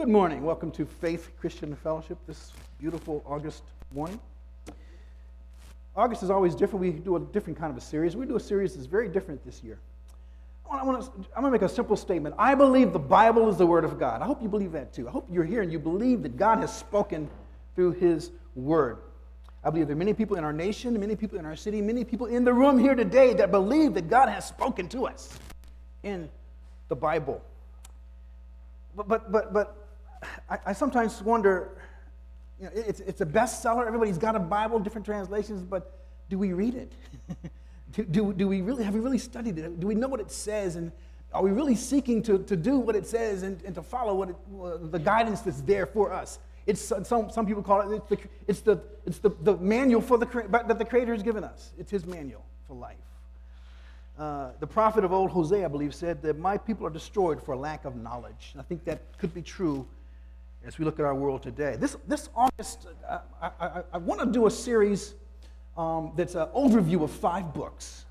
Good morning. Welcome to Faith Christian Fellowship this beautiful August morning. August is always different. We do a different kind of a series. We do a series that's very different this year. I want to, I'm going to make a simple statement. I believe the Bible is the Word of God. I hope you believe that too. I hope you're here and you believe that God has spoken through His Word. I believe there are many people in our nation, many people in our city, many people in the room here today that believe that God has spoken to us in the Bible. But, but, but, but I, I sometimes wonder you know, it's, it's a bestseller. Everybody's got a Bible, different translations, but do we read it? do, do, do, we really, have we really studied it? Do we know what it says? And are we really seeking to, to do what it says and, and to follow what it, the guidance that's there for us? It's, some, some people call it, it's, the, it's, the, it's the, the manual for the, that the Creator has given us. It's His manual for life. Uh, the prophet of old, Hosea, I believe, said that my people are destroyed for lack of knowledge. I think that could be true as we look at our world today. This, this August, I, I, I want to do a series um, that's an overview of five books,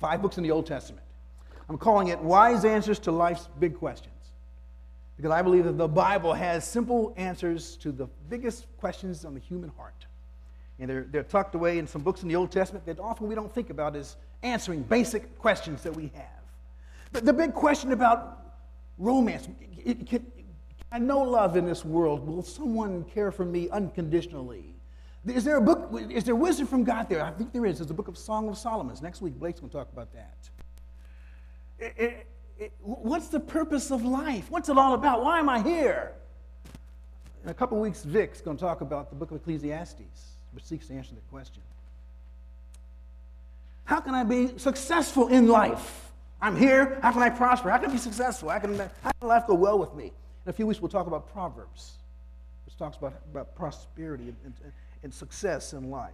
five books in the Old Testament. I'm calling it Wise Answers to Life's Big Questions. Because I believe that the Bible has simple answers to the biggest questions on the human heart. And they're, they're tucked away in some books in the Old Testament that often we don't think about as answering basic questions that we have. The, the big question about romance it, it, I know love in this world. Will someone care for me unconditionally? Is there a book, is there wisdom from God there? I think there is. There's a book of Song of Solomon. Next week, Blake's going to talk about that. It, it, it, what's the purpose of life? What's it all about? Why am I here? In a couple weeks, Vic's going to talk about the book of Ecclesiastes, which seeks to answer that question. How can I be successful in life? I'm here. How can I prosper? How can I be successful? How can, how can life go well with me? In a few weeks, we'll talk about Proverbs, which talks about, about prosperity and, and, and success in life.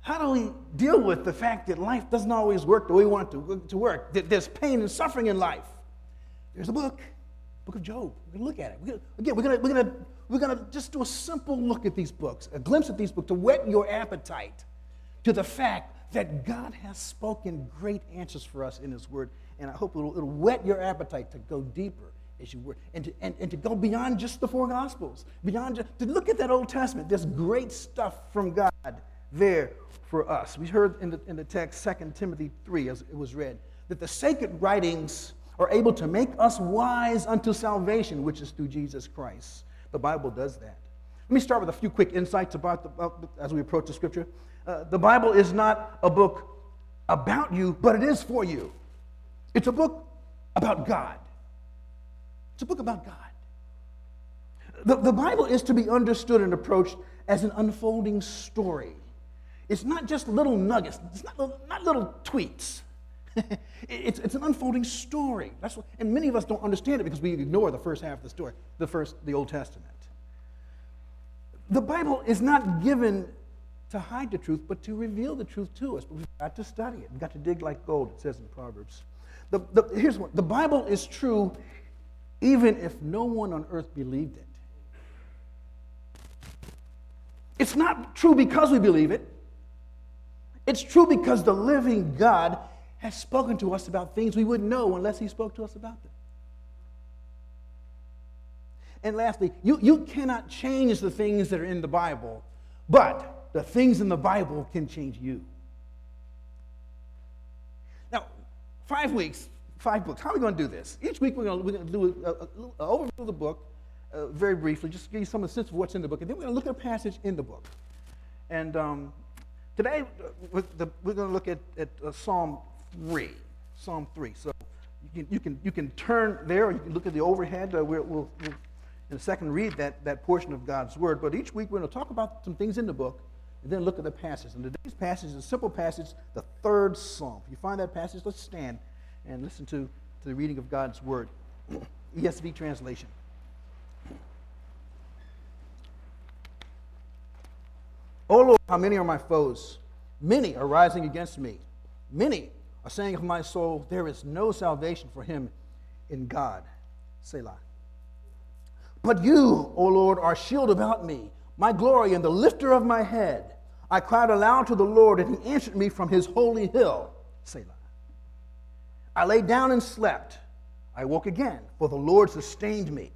How do we deal with the fact that life doesn't always work the way we want it to, to work? That there's pain and suffering in life. There's a book, Book of Job. We're going to look at it. We're gonna, again, we're going we're gonna, we're gonna just do a simple look at these books, a glimpse at these books to whet your appetite to the fact that God has spoken great answers for us in His Word and I hope it'll, it'll whet your appetite to go deeper as you work and to, and, and to go beyond just the four Gospels, beyond just, to look at that Old Testament. There's great stuff from God there for us. We heard in the, in the text, 2 Timothy 3, as it was read, that the sacred writings are able to make us wise unto salvation, which is through Jesus Christ. The Bible does that. Let me start with a few quick insights about, the, about as we approach the scripture. Uh, the Bible is not a book about you, but it is for you. It's a book about God. It's a book about God. The, the Bible is to be understood and approached as an unfolding story. It's not just little nuggets, it's not little, not little tweets. it's, it's an unfolding story. That's what, and many of us don't understand it because we ignore the first half of the story, the first, the Old Testament. The Bible is not given to hide the truth, but to reveal the truth to us. But we've got to study it. We've got to dig like gold, it says in Proverbs. The, the, here's one the Bible is true even if no one on earth believed it. It's not true because we believe it. It's true because the living God has spoken to us about things we wouldn't know unless He spoke to us about them. And lastly, you, you cannot change the things that are in the Bible, but the things in the Bible can change you. Now, Five weeks, five books. How are we going to do this? Each week we're going to, we're going to do an overview of the book uh, very briefly, just to give you some of the sense of what's in the book. And then we're going to look at a passage in the book. And um, today the, we're going to look at, at uh, Psalm 3. Psalm 3. So you can, you can, you can turn there, or you can look at the overhead. Uh, we'll, we'll, in a second, read that, that portion of God's Word. But each week we're going to talk about some things in the book and then look at the passage. And today's passage is a simple passage, the third psalm. If you find that passage, let's stand and listen to, to the reading of God's word. ESV translation. O Lord, how many are my foes? Many are rising against me. Many are saying of my soul, There is no salvation for him in God. Selah. But you, O Lord, are shield about me, my glory and the lifter of my head. I cried aloud to the Lord, and he answered me from his holy hill. Selah. I lay down and slept. I woke again, for the Lord sustained me.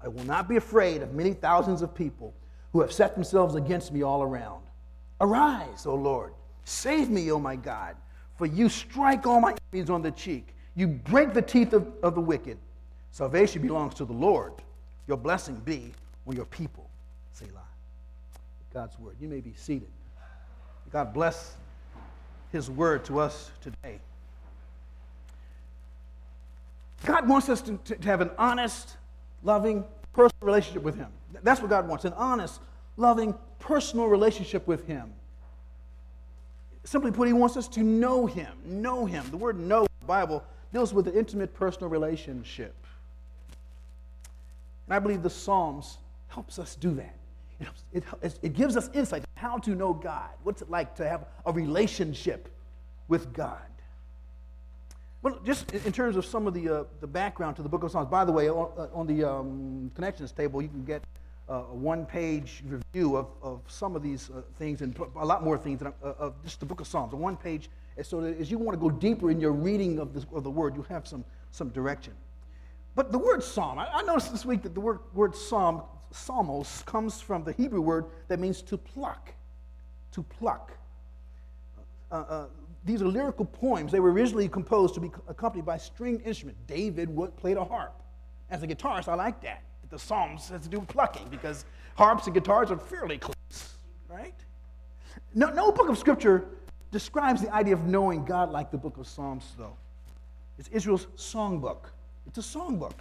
I will not be afraid of many thousands of people who have set themselves against me all around. Arise, O Lord. Save me, O my God, for you strike all my enemies on the cheek. You break the teeth of, of the wicked. Salvation belongs to the Lord. Your blessing be on your people. Selah. God's word. You may be seated. God bless his word to us today. God wants us to, to, to, have an honest, loving, personal relationship with him. That's what God wants an honest, loving, personal relationship with him. Simply put, he wants us to know him. Know him. The word know in the Bible deals with an intimate personal relationship. And I believe the Psalms helps us do that. It, it, it gives us insight how to know God. What's it like to have a relationship with God? Well, just in terms of some of the, uh, the background to the book of Psalms, by the way, on, uh, on the um, connections table, you can get uh, a one page review of, of some of these uh, things and a lot more things uh, of just the book of Psalms. A one page, so that as you want to go deeper in your reading of, this, of the word, you have some, some direction. But the word psalm, I, I noticed this week that the word, word psalm psalmos comes from the Hebrew word that means to pluck. To pluck. Uh, uh, these are lyrical poems. They were originally composed to be accompanied by stringed instrument. David would, played a harp. As a guitarist, I like that. that. The Psalms has to do with plucking because harps and guitars are fairly close, right? No, no book of Scripture describes the idea of knowing God like the book of Psalms, though. It's Israel's songbook. It's a songbook.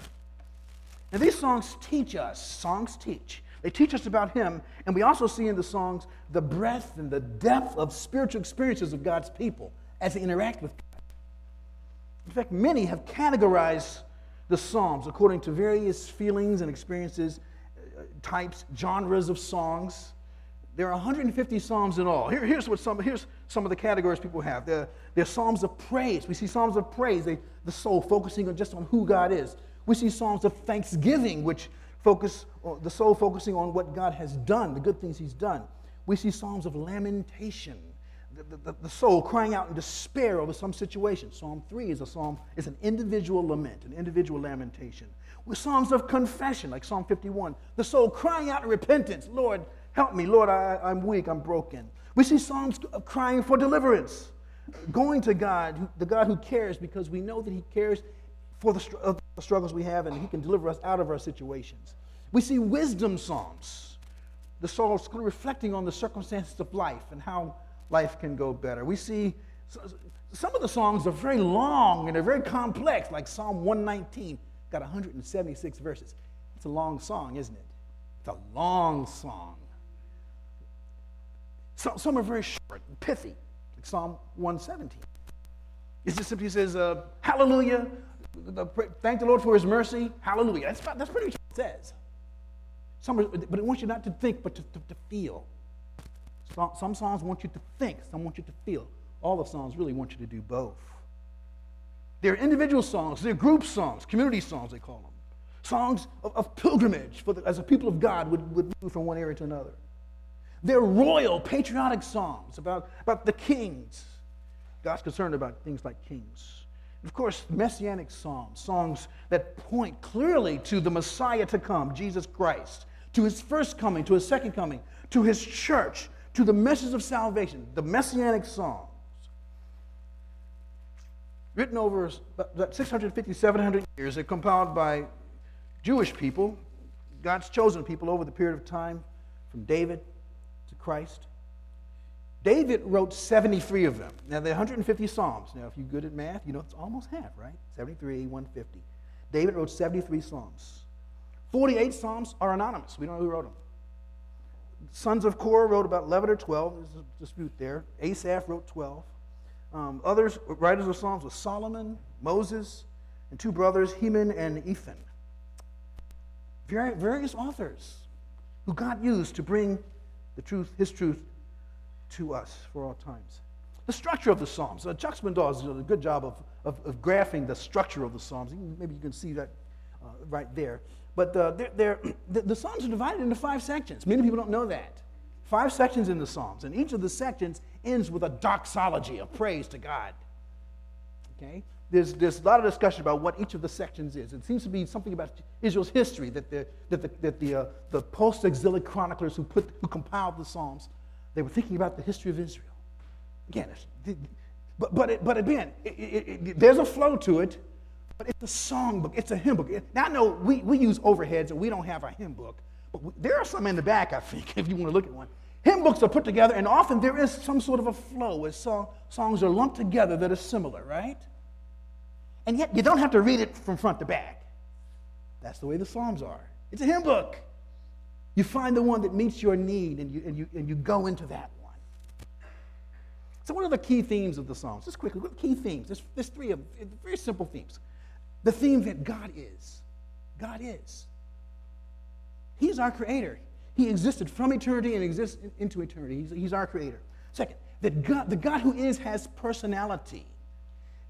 And these songs teach us, songs teach. They teach us about Him, and we also see in the songs the breadth and the depth of spiritual experiences of God's people as they interact with God. In fact, many have categorized the Psalms according to various feelings and experiences, uh, types, genres of songs. There are 150 Psalms in all. Here, here's, what some, here's some of the categories people have. They're, they're Psalms of praise. We see Psalms of praise, they, the soul focusing on just on who God is. We see Psalms of thanksgiving, which focus, the soul focusing on what God has done, the good things He's done. We see Psalms of lamentation, the, the, the, soul crying out in despair over some situation. Psalm 3 is a psalm, it's an individual lament, an individual lamentation. With Psalms of confession, like Psalm 51, the soul crying out in repentance, Lord, help me, Lord, I, I'm weak, I'm broken. We see Psalms of crying for deliverance, going to God, the God who cares, because we know that He cares for the, the struggles we have, and He can deliver us out of our situations. We see wisdom psalms, the psalms reflecting on the circumstances of life and how life can go better. We see some of the songs are very long and they're very complex, like Psalm 119, got 176 verses. It's a long song, isn't it? It's a long song. So, some are very short and pithy, like Psalm 117. It just simply says, uh, Hallelujah, thank the Lord for his mercy. Hallelujah. That's, that's pretty much what it says. Some, but it wants you not to think, but to, to, to feel. Some, some songs want you to think, some want you to feel. All the songs really want you to do both. They're individual songs, they're group songs, community songs, they call them. Songs of, of pilgrimage the, as a people of God would, would move from one area to another. They're royal, patriotic songs about, about the kings. God's concerned about things like kings. Of course, messianic psalms, songs that point clearly to the Messiah to come, Jesus Christ, to his first coming, to his second coming, to his church, to the message of salvation, the messianic psalms. Written over 650, 700 years, they're compiled by Jewish people, God's chosen people over the period of time from David to Christ. David wrote 73 of them. Now, there are 150 Psalms. Now, if you're good at math, you know it's almost half, right? 73, 150. David wrote 73 Psalms. 48 Psalms are anonymous. We don't know who wrote them. Sons of Korah wrote about 11 or 12. There's a dispute there. Asaph wrote 12. Um, others, writers of Psalms, were Solomon, Moses, and two brothers, Heman and Ethan. various authors who God used to bring the truth, his truth to us for all times. The structure of the Psalms. Uh, Chuck Swindoll does a good job of, of, of, graphing the structure of the Psalms. Maybe you can see that uh, right there. But uh, they're, they're, the, the Psalms are divided into five sections. Many people don't know that. Five sections in the Psalms, and each of the sections ends with a doxology, a praise to God. Okay? there's, there's a lot of discussion about what each of the sections is. It seems to be something about Israel's history that the, that the, that the, uh, the post-exilic chroniclers who, put, who compiled the Psalms, they were thinking about the history of Israel. Again, but, but, it, but again, it, it, there's a flow to it, but it's a songbook. It's a hymn book. Now, I know we, we use overheads and we don't have a hymn book, but we, there are some in the back, I think, if you want to look at one. Hymn books are put together, and often there is some sort of a flow as song, songs are lumped together that are similar, right? And yet, you don't have to read it from front to back. That's the way the Psalms are. It's a hymn book. You find the one that meets your need, and you, and you, and you go into that one. So, what are the key themes of the Psalms? Just quickly, what key themes? There's, there's three of very simple themes. The theme that God is. God is. He's our creator. He existed from eternity and exists into eternity. He's, he's our creator. Second, that God, the God who is has personality.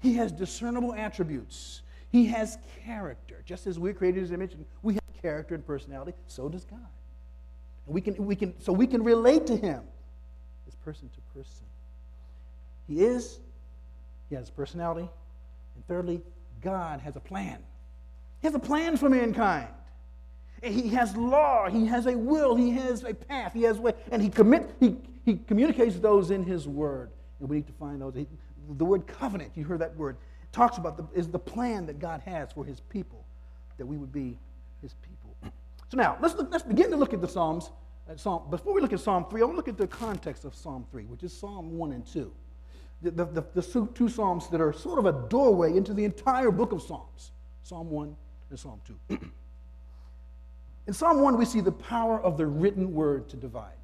He has discernible attributes. He has character. Just as we're created his image and we have character and personality, so does God. We can, we can, so we can relate to him as person to person. He is, he has personality. And thirdly, God has a plan. He has a plan for mankind. He has law, he has a will, he has a path, he has way, and he commit, he, he communicates those in his word. And we need to find those. The word covenant, you heard that word, talks about the, is the plan that God has for his people, that we would be his people. So now, let's, look, let's begin to look at the Psalms. Uh, Psalm, before we look at Psalm 3, I want to look at the context of Psalm 3, which is Psalm 1 and 2. The, the, the, the two Psalms that are sort of a doorway into the entire book of Psalms Psalm 1 and Psalm 2. In Psalm 1, we see the power of the written word to divide.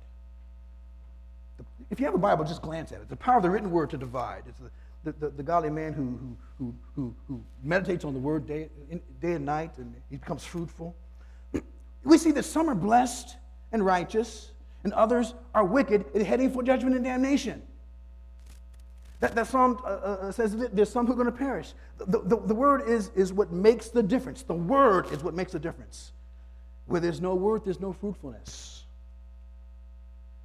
If you have a Bible, just glance at it. The power of the written word to divide. It's the, the, the, the godly man who, who, who, who, meditates on the word day, day and night and he becomes fruitful. We see that some are blessed and righteous, and others are wicked and heading for judgment and damnation. That, that psalm uh, uh, says that there's some who are going to perish. The, the, the word is, is what makes the difference. The word is what makes the difference. Where there's no word, there's no fruitfulness.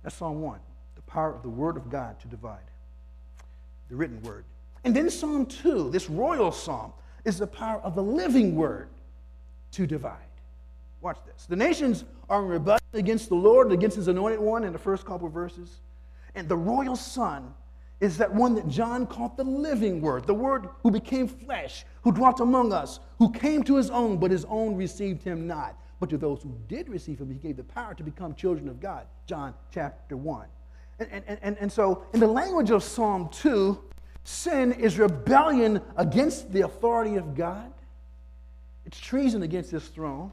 That's Psalm 1 the power of the Word of God to divide, the written Word. And then Psalm 2, this royal psalm, is the power of the living Word to divide. Watch this. The nations are in rebellion against the Lord, against His anointed one in the first couple verses. And the royal Son is that one that John called the living Word, the Word who became flesh, who dwelt among us, who came to His own, but His own received Him not. But to those who did receive Him, He gave the power to become children of God. John chapter 1. And, and, and, and so, in the language of Psalm 2, sin is rebellion against the authority of God, it's treason against his throne.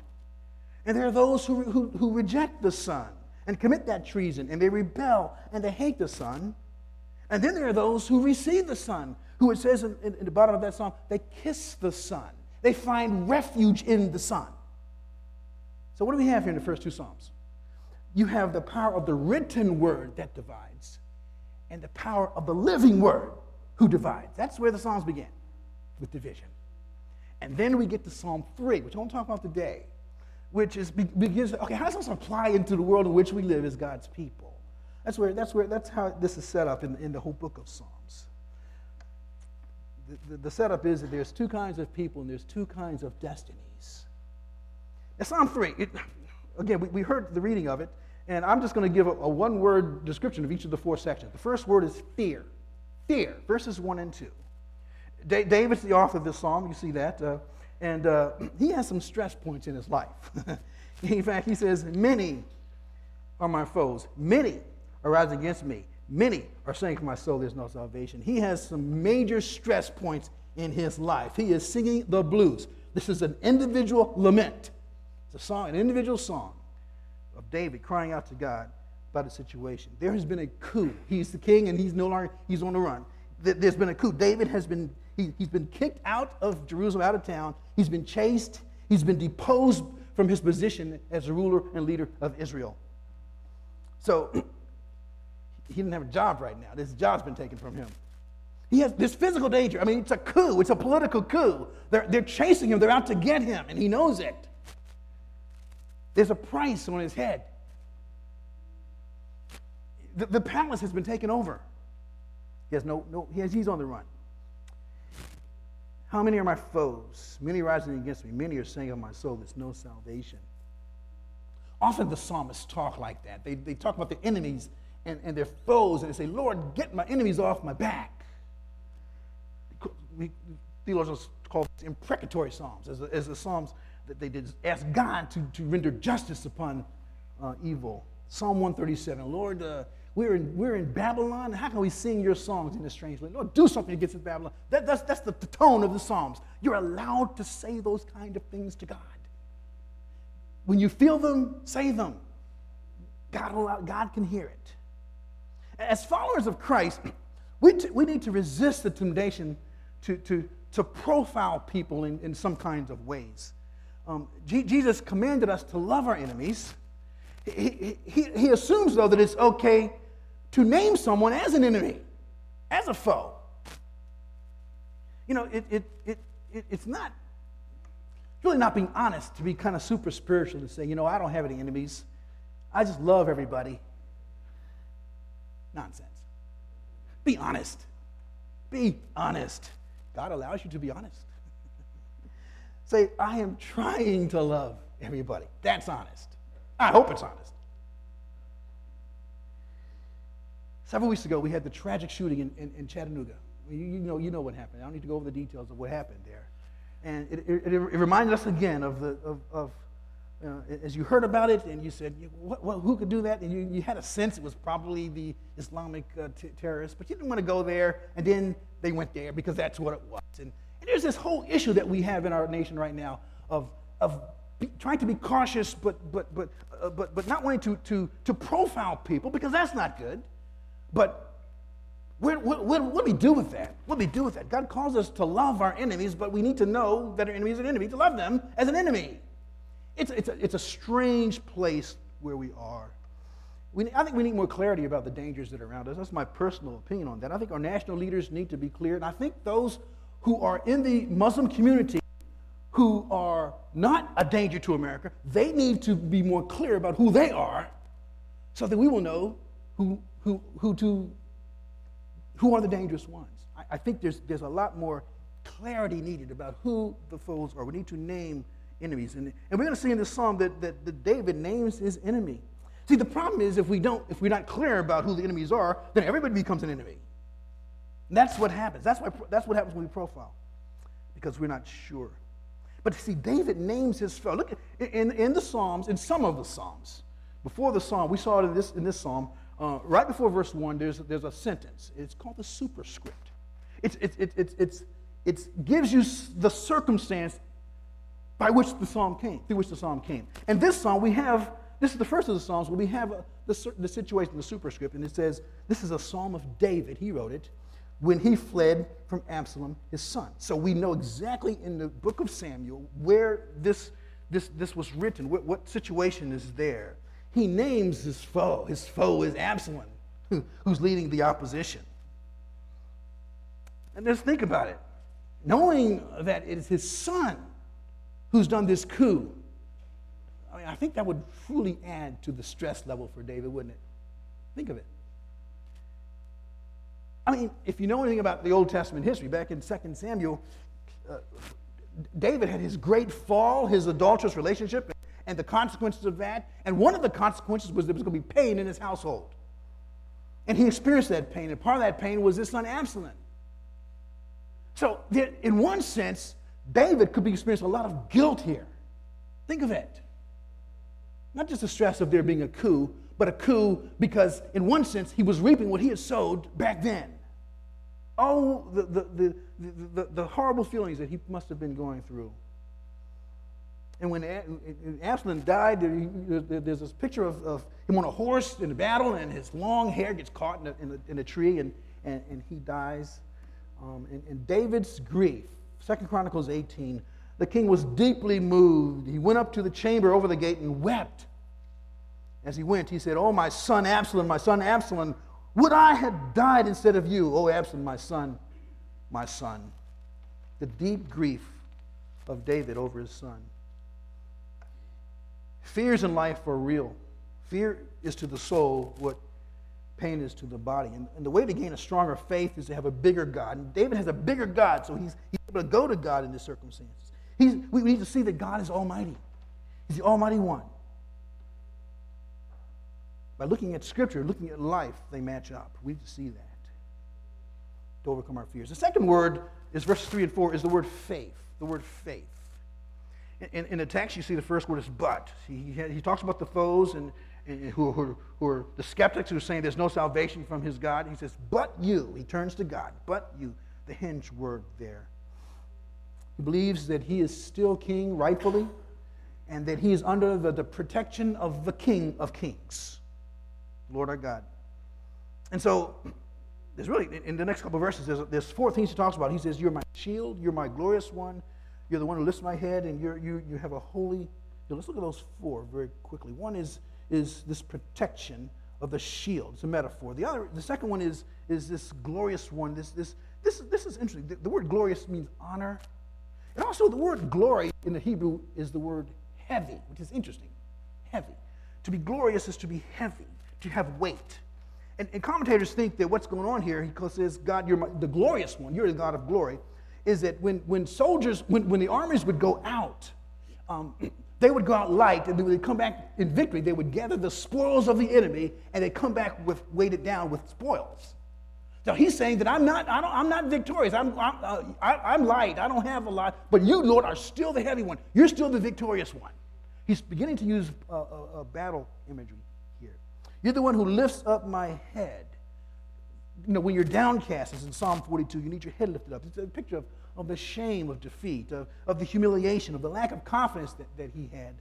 And there are those who, who, who reject the Son and commit that treason, and they rebel and they hate the Son. And then there are those who receive the Son, who it says in, in, in the bottom of that psalm, they kiss the Son. They find refuge in the Son. So, what do we have here in the first two Psalms? you have the power of the written word that divides and the power of the living word who divides. That's where the Psalms begin with division. And then we get to Psalm 3, which I want to talk about today, which is begins, okay, how does this apply into the world in which we live as God's people? That's where, that's where, that's how this is set up in, in the whole book of Psalms. The, the, the setup is that there's two kinds of people and there's two kinds of destinies. Now, Psalm 3, it, again, we, we heard the reading of it. And I'm just going to give a, a one word description of each of the four sections. The first word is fear. Fear, verses 1 and 2. Da- David's the author of this psalm, you see that. Uh, and uh, he has some stress points in his life. in fact, he says, Many are my foes, many rising against me, many are saying to my soul, There's no salvation. He has some major stress points in his life. He is singing the blues. This is an individual lament. It's a song, an individual song of David crying out to God about a situation. There has been a coup. He's the king and he's no longer, he's on the run. There's been a coup. David has been, he, he's been kicked out of Jerusalem, out of town. He's been chased. He's been deposed from his position as ruler and leader of Israel. So he didn't have a job right now. This job's been taken from him. He has this physical danger. I mean, it's a coup, it's a political coup. They're, they're chasing him, they're out to get him, and he knows it. There's a price on his head. The, the palace has been taken over. He has no, no he has, he's on the run. How many are my foes? Many rising against me. Many are saying of my soul, there's no salvation. Often the psalmists talk like that. They, they talk about their enemies and, and their foes, and they say, Lord, get my enemies off my back. We, theologians call this imprecatory psalms, as, as the psalms that they did ask God to, to render justice upon uh, evil. Psalm 137, Lord, uh, we're, in, we're in Babylon. How can we sing your songs in a strange land? Lord, do something against Babylon. That, that's that's the, the tone of the Psalms. You're allowed to say those kind of things to God. When you feel them, say them. God, God can hear it. As followers of Christ, we, t- we need to resist the temptation to, to, to profile people in, in some kinds of ways. Um, G- Jesus commanded us to love our enemies. He, he, he assumes, though, that it's okay to name someone as an enemy, as a foe. You know, it, it, it, it it's not really not being honest to be kind of super spiritual and say, you know, I don't have any enemies. I just love everybody. Nonsense. Be honest. Be honest. God allows you to be honest. say, I am trying to love everybody. That's honest. I hope it's honest. Several weeks ago, we had the tragic shooting in, in, in Chattanooga. You, you, know, you know what happened. I don't need to go over the details of what happened there. And it, it, it reminded us again of, the, of, of uh, as you heard about it and you said, what, what, who could do that? And you, you had a sense it was probably the Islamic uh, t- terrorists, but you didn't want to go there. And then they went there because that's what it was. And, and there's this whole issue that we have in our nation right now of, of be, trying to be cautious, but, but, but, uh, but, but not wanting to, to, to profile people because that's not good. But what, what, what, do we do with that? What do we do with that? God calls us to love our enemies, but we need to know that our enemy is an enemy, to love them as an enemy. It's, it's, a, it's a strange place where we are. We, I think we need more clarity about the dangers that are around us. That's my personal opinion on that. I think our national leaders need to be clear, and I think those who are in the Muslim community who are not a danger to America, they need to be more clear about who they are so that we will know who, who, who, to, who are the dangerous ones. I, I think there's, there's a lot more clarity needed about who the foes are. We need to name enemies. And, and we're going to see in this psalm that, that, that David names his enemy. See, the problem is if we don't, if we're not clear about who the enemies are, then everybody becomes an enemy. And that's what happens. That's, why, that's what happens when we profile, because we're not sure. But see, David names his foe. Look, in, in the Psalms, in some of the Psalms, before the Psalm, we saw it in this, in this Psalm, uh, right before verse 1, there's, there's a sentence. It's called the superscript. It it's, it's, it's, it's, it gives you the circumstance by which the psalm came, through which the psalm came. And this psalm, we have, this is the first of the psalms where we have a, the, the situation, the superscript, and it says, this is a psalm of David. He wrote it when he fled from Absalom, his son. So we know exactly in the book of Samuel where this, this, this was written, what, what situation is there. He names his foe. His foe is Absalom, who, who's leading the opposition. And just think about it. Knowing that it is his son who's done this coup. I mean, I think that would truly add to the stress level for David, wouldn't it? Think of it. I mean, if you know anything about the Old Testament history, back in 2 Samuel, uh, David had his great fall, his adulterous relationship, and the consequences of that. And one of the consequences was there was going to be pain in his household. And he experienced that pain, and part of that pain was his son Absalom. So, there, in one sense, David could be experiencing a lot of guilt here. Think of it. Not just the stress of there being a coup, but a coup because, in one sense, he was reaping what he had sowed back then. Oh, the, the, the, the, the horrible feelings that he must have been going through. And when Absalom died, there's this picture of, of him on a horse in a battle, and his long hair gets caught in a, in a, in a tree, and, and, and, he dies. Um, and, and David's grief Second Chronicles 18, the king was deeply moved. He went up to the chamber over the gate and wept. As he went, he said, Oh, my son Absalom, my son Absalom, would I had died instead of you, oh Absalom, my son, my son. The deep grief of David over his son. Fears in life are real. Fear is to the soul what pain is to the body. And, and, the way to gain a stronger faith is to have a bigger God. And David has a bigger God, so he's, he's able to go to God in this circumstances. He's, we need to see that God is almighty. He's the almighty one. By looking at Scripture, looking at life, they match up. We need to see that to overcome our fears. The second word is verses 3 and 4 is the word faith. The word faith. In, in the text, you see the first word is but. He, he, talks about the foes and, and who, who, who, are the skeptics who are saying there's no salvation from his God. He says, but you. He turns to God. But you. The hinge word there. He believes that he is still king rightfully and that he is under the, the protection of the King of Kings, Lord our God. And so, there's really, in the next couple verses, there's, there's four things he talks about. He says, You're my shield, you're my glorious one, you're the one who lifts my head, and you're, you, you have a holy. let's look at those four very quickly. One is, is this protection of the shield. It's a metaphor. The other, the second one is, is this glorious one. This, this, this, this is interesting. The, the word glorious means honor. And also the word glory in the Hebrew is the word heavy, which is interesting. Heavy. To be glorious is to be heavy, to have weight. And, and commentators think that what's going on here, he says, God, you're my, the glorious one, you're the God of glory, is that when, when soldiers, when, when the armies would go out, um, they would go out light and they would come back in victory. They would gather the spoils of the enemy and they'd come back with weighted down with spoils. So he's saying that I'm not, I don't, I'm not victorious. I'm, I'm, uh, I, am light. I don't have a lot. But you, Lord, are still the heavy one. You're still the victorious one. He's beginning to use a, a, a battle imagery here. You're the one who lifts up my head. You know, when you're downcast, as in Psalm 42, you need your head lifted up. It's a picture of, of the shame of defeat, of, of the humiliation, of the lack of confidence that, that he had.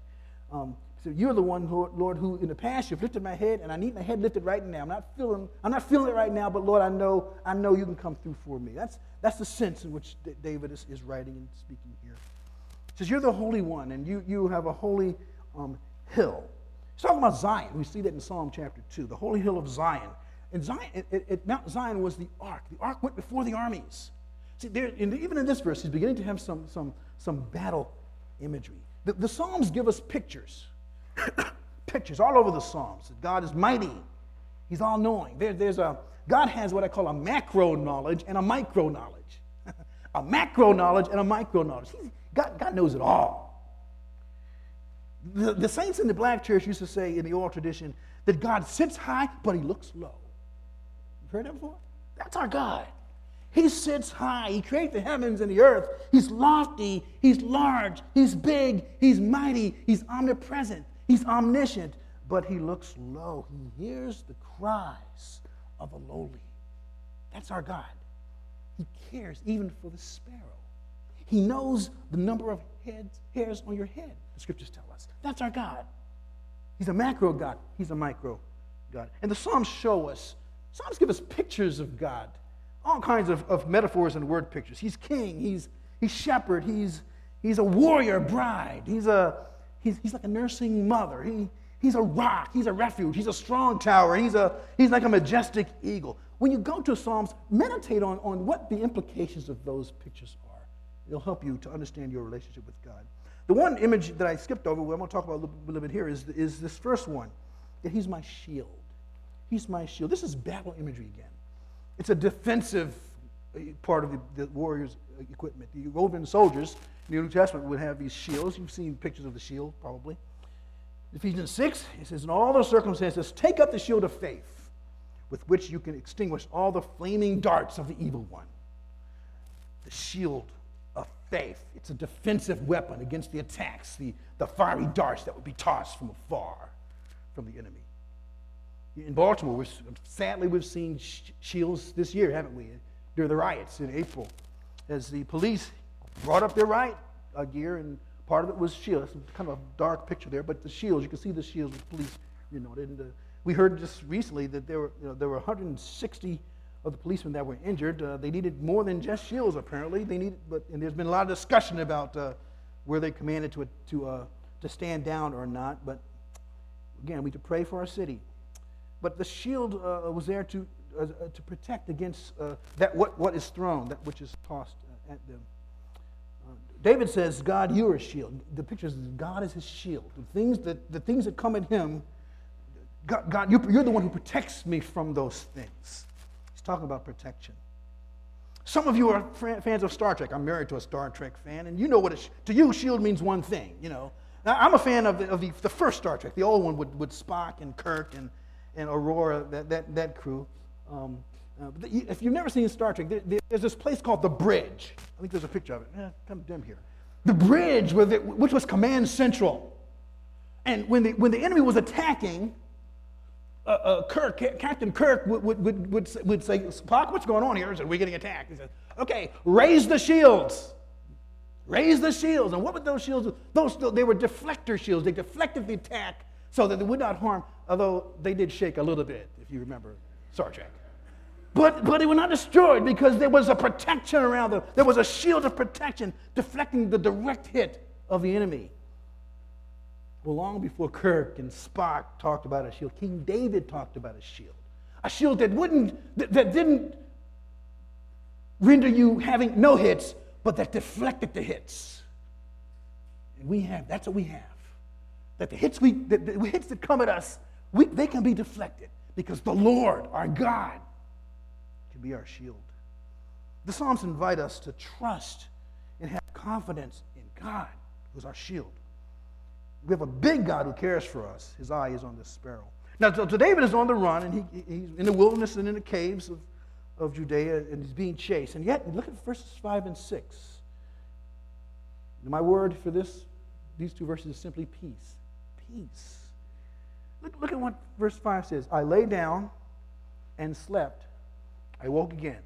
Um, so you're the one, Lord, Lord, who in the past you've lifted my head, and I need my head lifted right now. I'm not feeling, I'm not feeling it right now, but Lord, I know, I know you can come through for me. That's, that's the sense in which David is, is writing and speaking here. He says, You're the Holy One, and you, you have a holy um, hill. He's talking about Zion. We see that in Psalm chapter 2, the holy hill of Zion. And Zion, it, Mount Zion was the ark. The ark went before the armies. See, there, in, even in this verse, he's beginning to have some, some, some battle imagery. The, the Psalms give us pictures, pictures all over the Psalms. God is mighty. He's all knowing. There, there's a, God has what I call a macro knowledge and a micro knowledge. a macro knowledge and a micro knowledge. He's, God, God knows it all. The, the saints in the black church used to say in the oral tradition that God sits high, but he looks low. That's our God. He sits high. He created the heavens and the earth. He's lofty. He's large. He's big. He's mighty. He's omnipresent. He's omniscient. But he looks low. He hears the cries of the lowly. That's our God. He cares even for the sparrow. He knows the number of heads, hairs on your head, the scriptures tell us. That's our God. He's a macro God, He's a micro God. And the Psalms show us, Psalms give us pictures of God, all kinds of, of metaphors and word pictures. He's king, He's, he's shepherd, he's, he's a warrior bride, he's, a, he's, he's like a nursing mother. He, he's a rock, he's a refuge, he's a strong tower, he's, a, he's like a majestic eagle. When you go to Psalms, meditate on, on what the implications of those pictures are. It'll help you to understand your relationship with God. The one image that I skipped over, I'm going to talk about a little, a little bit here, is, is this first one that he's my shield. He's my shield. This is battle imagery again. It's a defensive uh, part of the, the warrior's equipment. The Roman soldiers in the New Testament would have these shields. You've seen pictures of the shield, probably. Ephesians 6, it says, In all those circumstances, take up the shield of faith with which you can extinguish all the flaming darts of the evil one. The shield of faith. It's a defensive weapon against the attacks, the, the fiery darts that would be tossed from afar from the enemy. In Baltimore, sadly, we've seen shields this year, haven't we? During the riots in April, as the police brought up their riot uh, gear, and part of it was shields. It's kind of a dark picture there, but the shields, you can see the shields with police, you know. And, uh, we heard just recently that there were, you know, there were 160 of the policemen that were injured. Uh, they needed more than just shields, apparently. They needed, but and there's been a lot of discussion about uh, where they commanded to to uh, to stand down or not. But again, we need to pray for our city. But the shield uh, was there to uh, to protect against uh, that what what is thrown, that which is tossed at them. David says, "God, you are a shield." The picture is God is his shield. The things that the things that come at him. God, God you're the one who protects me from those things He's talking about protection. Some of you are fans of Star Trek. I'm married to a Star Trek fan, and you know what it, to you, S.H.I.E.L.D. means one thing, you know. Now, I'm a fan of the, of the, the first Star Trek, the old one with, with Spock and Kirk and, and Uhura, that, that, that crew. Um, uh, if you've never seen Star Trek, there, there's this place called the Bridge. I think there's a picture of it. Yeah, come dim here. The Bridge, which was Command Central. And when the, when the enemy was attacking, uh, uh, Kirk, Captain Kirk would, would, would, would, would say, Spock, what's going on here? He said, we're getting attacked. He said, okay, raise the shields. Raise the shields. And what were those shields? Those, they were deflector shields. They deflected the attack so that they would not harm, although they did shake a little bit, if you remember Star Trek. But, but they were not destroyed because there was a protection around them. There was a shield of protection deflecting the direct hit of the enemy. Well, long before Kirk and Spock talked about a shield, King David talked about a shield. A shield that wouldn't, that, that didn't render you having no hits, but that deflected the hits. And we have, that's what we have. That the hits, we, the, the hits that come at us, we, they can be deflected because the Lord, our God, can be our shield. The Psalms invite us to trust and have confidence in God, who's our shield. We have a big God who cares for us. His eye is on the sparrow. Now, so, David is on the run, and he, he's in the wilderness and in the caves of of Judea and he's being chased. And yet, look at verses 5 and 6. My word for this, these two verses is simply peace. Peace. Look, look at what verse 5 says I lay down and slept. I woke again,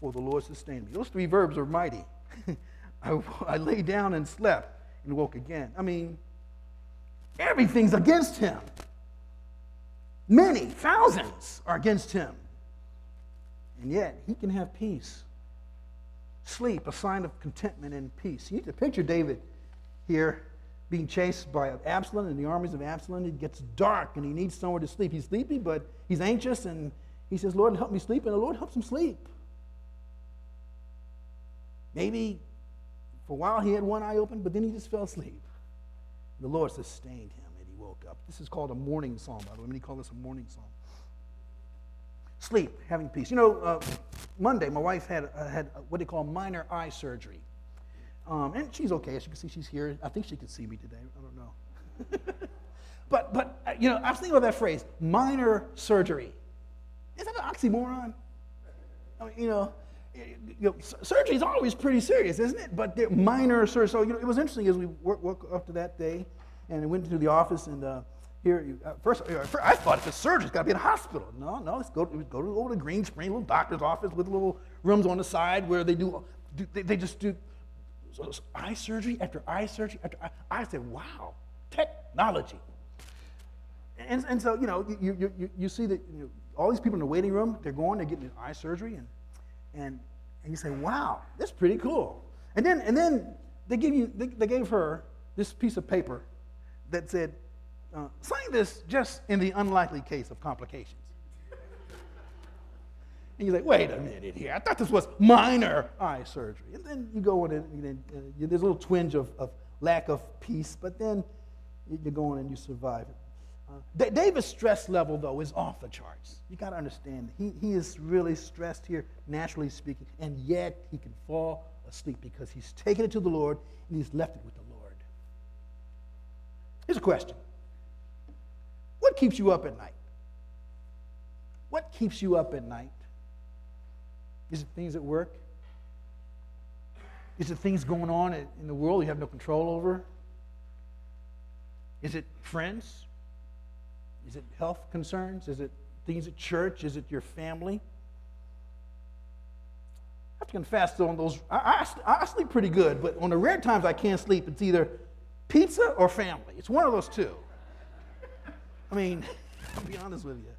for the Lord sustained me. Those three verbs are mighty. I, I lay down and slept and woke again. I mean, everything's against him. Many, thousands are against him. And yet, he can have peace. Sleep, a sign of contentment and peace. You need to picture David here being chased by Absalom and the armies of Absalom. It gets dark and he needs somewhere to sleep. He's sleepy, but he's anxious and he says, Lord, help me sleep. And the Lord helps him sleep. Maybe for a while he had one eye open, but then he just fell asleep. The Lord sustained him and he woke up. This is called a morning psalm, by the way. Many call this a morning psalm sleep, having peace. You know, uh, Monday, my wife had, uh, had what they call minor eye surgery. Um, and she's okay. As you can see, she's here. I think she can see me today. I don't know. but, but uh, you know, I was thinking about that phrase, minor surgery. Is that an oxymoron? I mean, you know, you know, surgery is always pretty serious, isn't it? But minor surgery. So you know, it was interesting as we woke up to that day, and went into the office, and uh, here, uh, first, uh, I thought if it's surgery, it's got to be in a hospital. No, no, let's go, go to, to Green Spring, little doctor's office with little rooms on the side where they do, do they, they, just do eye surgery after eye surgery after eye. I said, wow, technology. And, and so, you know, you, you, you, you see that you know, all these people in the waiting room, they're going, they're getting eye surgery, and, and, and you say, wow, that's pretty cool. And then, and then they, give you, they, they gave her this piece of paper that said, uh, saying this just in the unlikely case of complications. And you're like, wait a minute here. I thought this was minor eye surgery. And then you go in and then, uh, there's a little twinge of, of, lack of peace, but then you go in and you survive it. Uh, David's stress level, though, is off the charts. You got to understand, he, he is really stressed here, naturally speaking, and yet he can fall asleep because he's taken it to the Lord and he's left it with the Lord. Here's a question what keeps you up at night? What keeps you up at night? Is it things at work? Is it things going on in the world you have no control over? Is it friends? Is it health concerns? Is it things at church? Is it your family? I have to confess, though, on those, I, I, I sleep pretty good, but on the rare times I can't sleep, it's either pizza or family. It's one of those two. I mean, I'll be honest with you.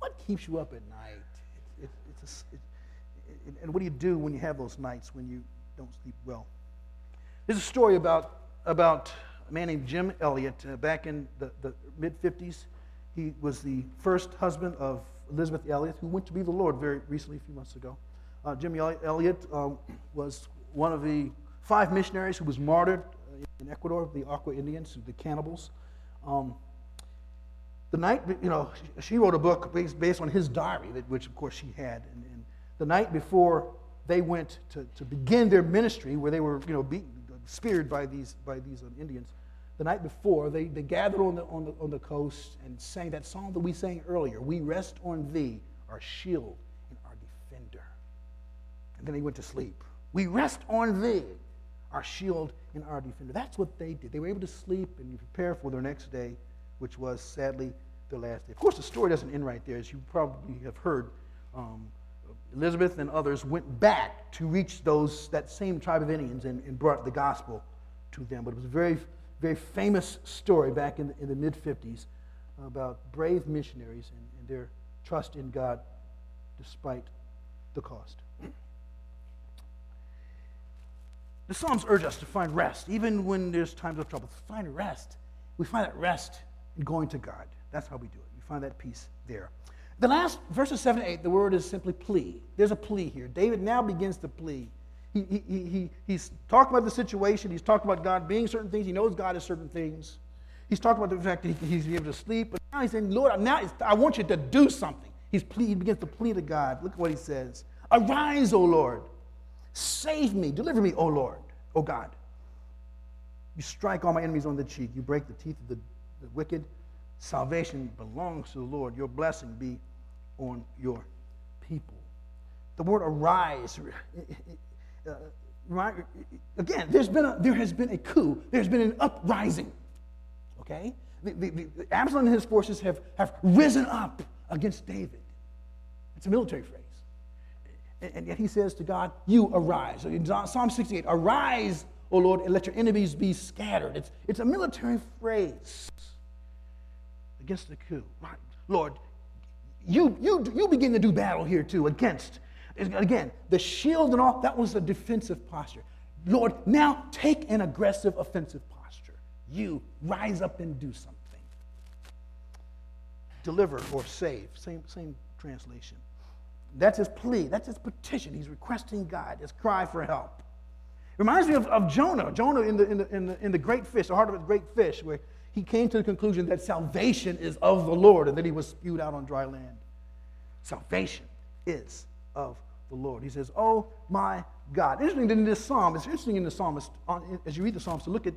What keeps you up at night? It, it, and what do you do when you have those nights when you don't sleep well? There's a story about, about a man named Jim Elliot uh, back in the, the mid 50s. He was the first husband of Elisabeth Elliot, who went to be the Lord very recently, a few months ago. Uh, Jim Elliot um, was one of the five missionaries who was martyred in Ecuador, the Auca Indians, the cannibals. Um, the night, you know, she wrote a book based, based on his diary, which of course she had. And, and the night before they went to, to begin their ministry, where they were, you know, beaten, speared by these, by these um, Indians, the night before, they, they gathered on the, on, the, on the coast and sang that song that we sang earlier We rest on thee, our shield and our defender. And then they went to sleep. We rest on thee, our shield and our defender. That's what they did. They were able to sleep and prepare for their next day, which was sadly the last day. Of course, the story doesn't end right there, as you probably have heard. Um, Elisabeth and others went back to reach those that same tribe of Indians and, and brought the gospel to them. But it was a very, very famous story back in the, in the mid 50s about brave missionaries and, and their trust in God despite the cost. The Psalms urge us to find rest, even when there's times of trouble. To find rest. We find that rest going to God. That's how we do it. You find that peace there. The last verses 7 to 8, the word is simply plea. There's a plea here. David now begins to plea. He, he, he, he's talked about the situation. He's talked about God being certain things. He knows God is certain things. He's talked about the fact that he, he's able to sleep. But now he's saying, Lord, now I want you to do something. He's plea, he begins to plead to God. Look at what he says Arise, O Lord. Save me. Deliver me, O Lord, O God. You strike all my enemies on the cheek. You break the teeth of the, the wicked. Salvation belongs to the Lord. Your blessing be on your people. The word arise, uh, again, there's been a, there has been a coup, there's been an uprising. Okay? The, the, the, Absalom and his forces have, have risen up against David. It's a military phrase. And, and yet he says to God, You arise. In Psalm 68, Arise, O Lord, and let your enemies be scattered. It's, it's a military phrase against the coup. Right. Lord, you, you, you begin to do battle here too against, again, the shield and all, that was a defensive posture. Lord, now take an aggressive offensive posture. You rise up and do something. Deliver or save, same, same translation. That's his plea, that's his petition. He's requesting God, his cry for help. Reminds me of, of Jonah, Jonah in the, in, the, in, the, in the great fish, the heart of the great fish, where he came to the conclusion that salvation is of the Lord and that he was spewed out on dry land. Salvation is of the Lord. He says, Oh my God. Interesting in this psalm, it's interesting in the psalmist, as you read the psalms, to look at,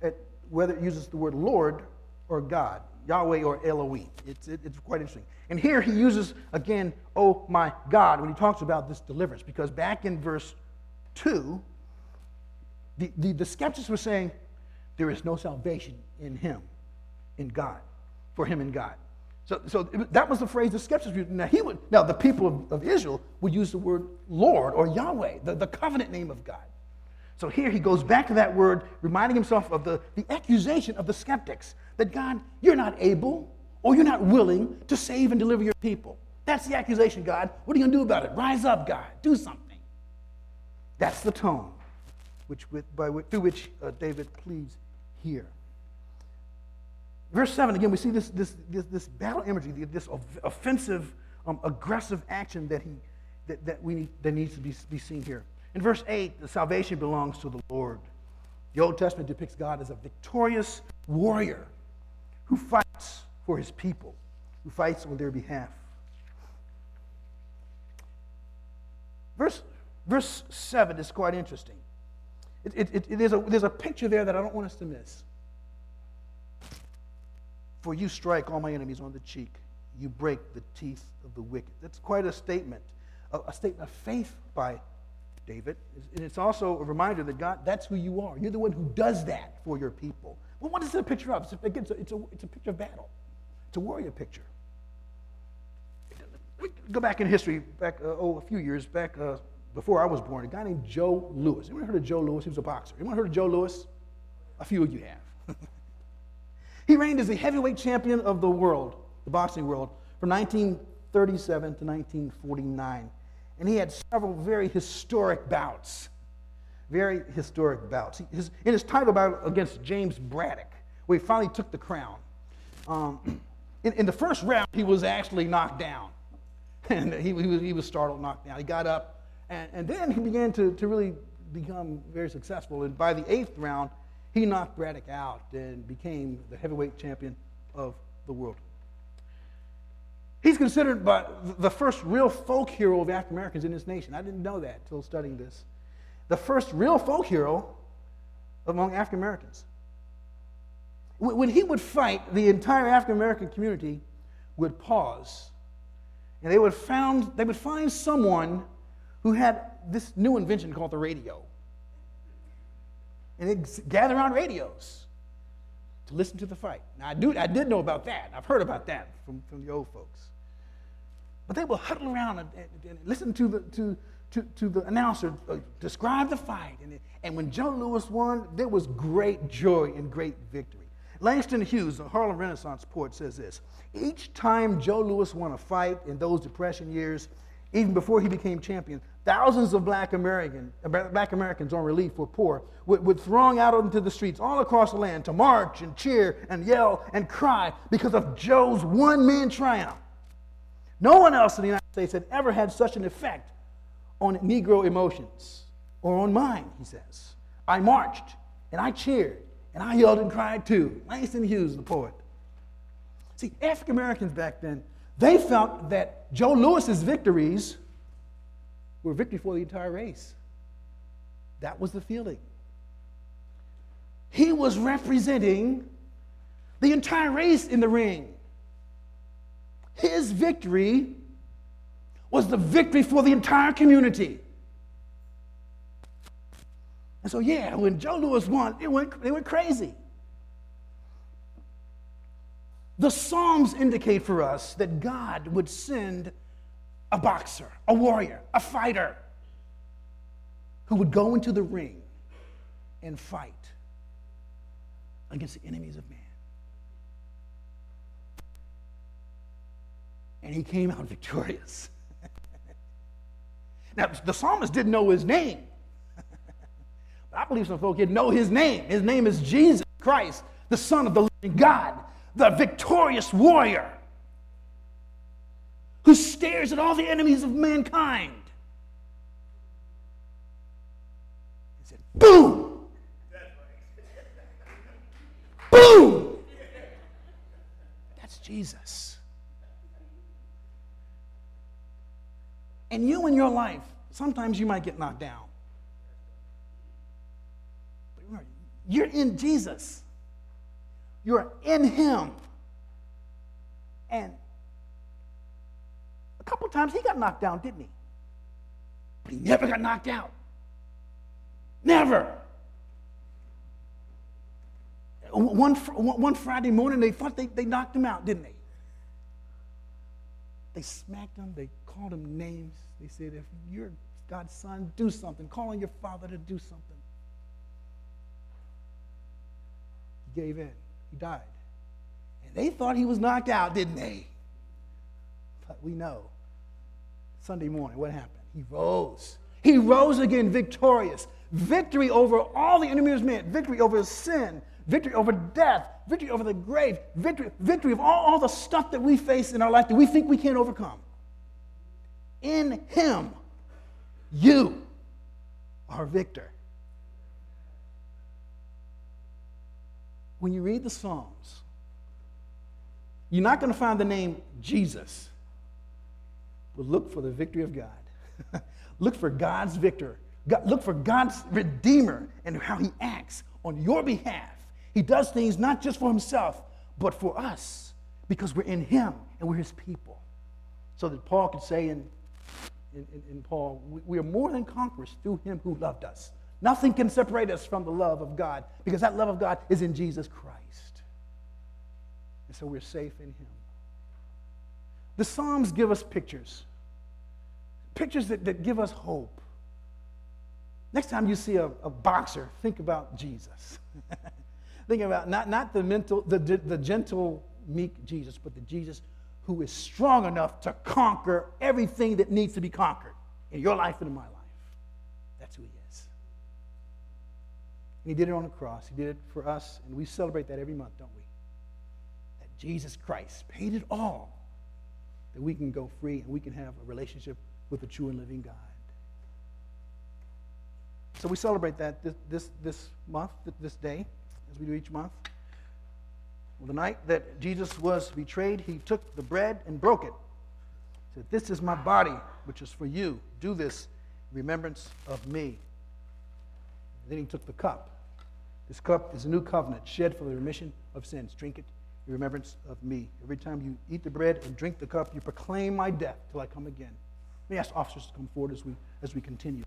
at whether it uses the word Lord or God, Yahweh or Elohim. It's, it, it's quite interesting. And here he uses, again, oh my God, when he talks about this deliverance, because back in verse 2, the, the, the skeptics were saying, there is no salvation in him, in God, for him in God. So, so that was the phrase the skeptics used. Now, he would, now, the people of, of Israel would use the word Lord or Yahweh, the, the covenant name of God. So here he goes back to that word, reminding himself of the, the accusation of the skeptics that God, you're not able or you're not willing to save and deliver your people. That's the accusation, God. What are you going to do about it? Rise up, God. Do something. That's the tone which, with, by, through which uh, David pleads here. Verse 7, again, we see this, this, this, this battle imagery, this offensive, um, aggressive action that, he, that, that, we need, that needs to be, be seen here. In verse 8, the salvation belongs to the Lord. The Old Testament depicts God as a victorious warrior who fights for his people, who fights on their behalf. Verse, verse 7 is quite interesting. It, it, it, there's, a, there's a picture there that I don't want us to miss. For you strike all my enemies on the cheek, you break the teeth of the wicked. That's quite a statement, a, a statement of faith by David. And it's also a reminder that God, that's who you are. You're the one who does that for your people. Well, what is it a picture of? It's it's a, it's a, it's a picture of battle, it's a warrior picture. Go back in history, back uh, oh, a few years back uh, before I was born, a guy named Joe Louis. Anyone heard of Joe Louis? He was a boxer. Anyone heard of Joe Louis? A few of you have. He reigned as the heavyweight champion of the world, the boxing world, from 1937 to 1949. And he had several very historic bouts. Very historic bouts. His, in his title bout against James Braddock, where he finally took the crown, um, in, in, the first round, he was actually knocked down. And he, he, was, he was startled, knocked down. He got up, and, and then he began to, to really become very successful. And by the eighth round, he knocked Braddock out and became the heavyweight champion of the world. He's considered by the first real folk hero of African Americans in this nation. I didn't know that until studying this. The first real folk hero among African Americans. When he would fight, the entire African American community would pause and they would, found, they would find someone who had this new invention called the radio. And they'd gather around radios to listen to the fight. Now, I, do, I did know about that. I've heard about that from, from the old folks. But they will huddle around and, and, and listen to the, to, to, to the announcer uh, describe the fight. And, and when Joe Louis won, there was great joy and great victory. Langston Hughes, the Harlem Renaissance poet, says this Each time Joe Louis won a fight in those Depression years, even before he became champion, thousands of black, American, black Americans on relief were poor would, throng out into the streets all across the land to march and cheer and yell and cry because of Joe's one man triumph. No one else in the United States had ever had such an effect on Negro emotions or on mine, he says. I marched and I cheered and I yelled and cried too. Langston Hughes, the poet. See, African Americans back then, they felt that Joe Louis's victories were victory for the entire race. That was the feeling. He was representing the entire race in the ring. His victory was the victory for the entire community. And so, yeah, when Joe Louis won, it went, they went crazy. The Psalms indicate for us that God would send a boxer, a warrior, a fighter who would go into the ring and fight against the enemies of man. And he came out victorious. now, the psalmist didn't know his name. I believe some folk here know his name. His name is Jesus Christ, the Son of the living God, the victorious warrior who stares at all the enemies of mankind. He said, Boom! Boom! That's Jesus. And you in your life, sometimes you might get knocked down. You're in Jesus. You're in Him. And a couple times he got knocked down, didn't he? But he never got knocked out. Never. One, one Friday morning, they thought they, they knocked him out, didn't they? They smacked him, they called him names. They said, If you're God's son, do something. Call on your father to do something. He gave in. He died. And they thought he was knocked out, didn't they? But we know Sunday morning what happened. He rose. He rose again victorious. Victory over all the enemies of man, victory over sin, victory over death, victory over the grave, victory, victory of all, all the stuff that we face in our life that we think we can't overcome. In Him, you are victor. when you read the Psalms, you're not going to find the name Jesus, but look for the victory of God. look for God's victor. God, look for God's redeemer and how he acts on your behalf. He does things not just for himself, but for us because we're in him and we're his people. So that Paul could say in, in, in Paul, we, we are more than conquerors through him who loved us. Nothing can separate us from the love of God because that love of God is in Jesus Christ. And so we're safe in Him. The Psalms give us pictures, pictures that, that give us hope. Next time you see a, a boxer, think about Jesus. think about not, not the, mental, the, the gentle, meek Jesus, but the Jesus who is strong enough to conquer everything that needs to be conquered in your life and in my life. That's who he is. And He did it on the cross. He did it for us, and we celebrate that every month, don't we? That Jesus Christ paid it all that we can go free and we can have a relationship with the true and living God. So we celebrate that this, this, this month, this day, as we do each month. Well, the night that Jesus was betrayed, he took the bread and broke it He said, This is my body, which is for you. Do this in remembrance of me. Then he took the cup. This cup is a new covenant, shed for the remission of sins. Drink it in remembrance of me. Every time you eat the bread and drink the cup, you proclaim my death till I come again. Let me ask officers to come forward as we, as we continue.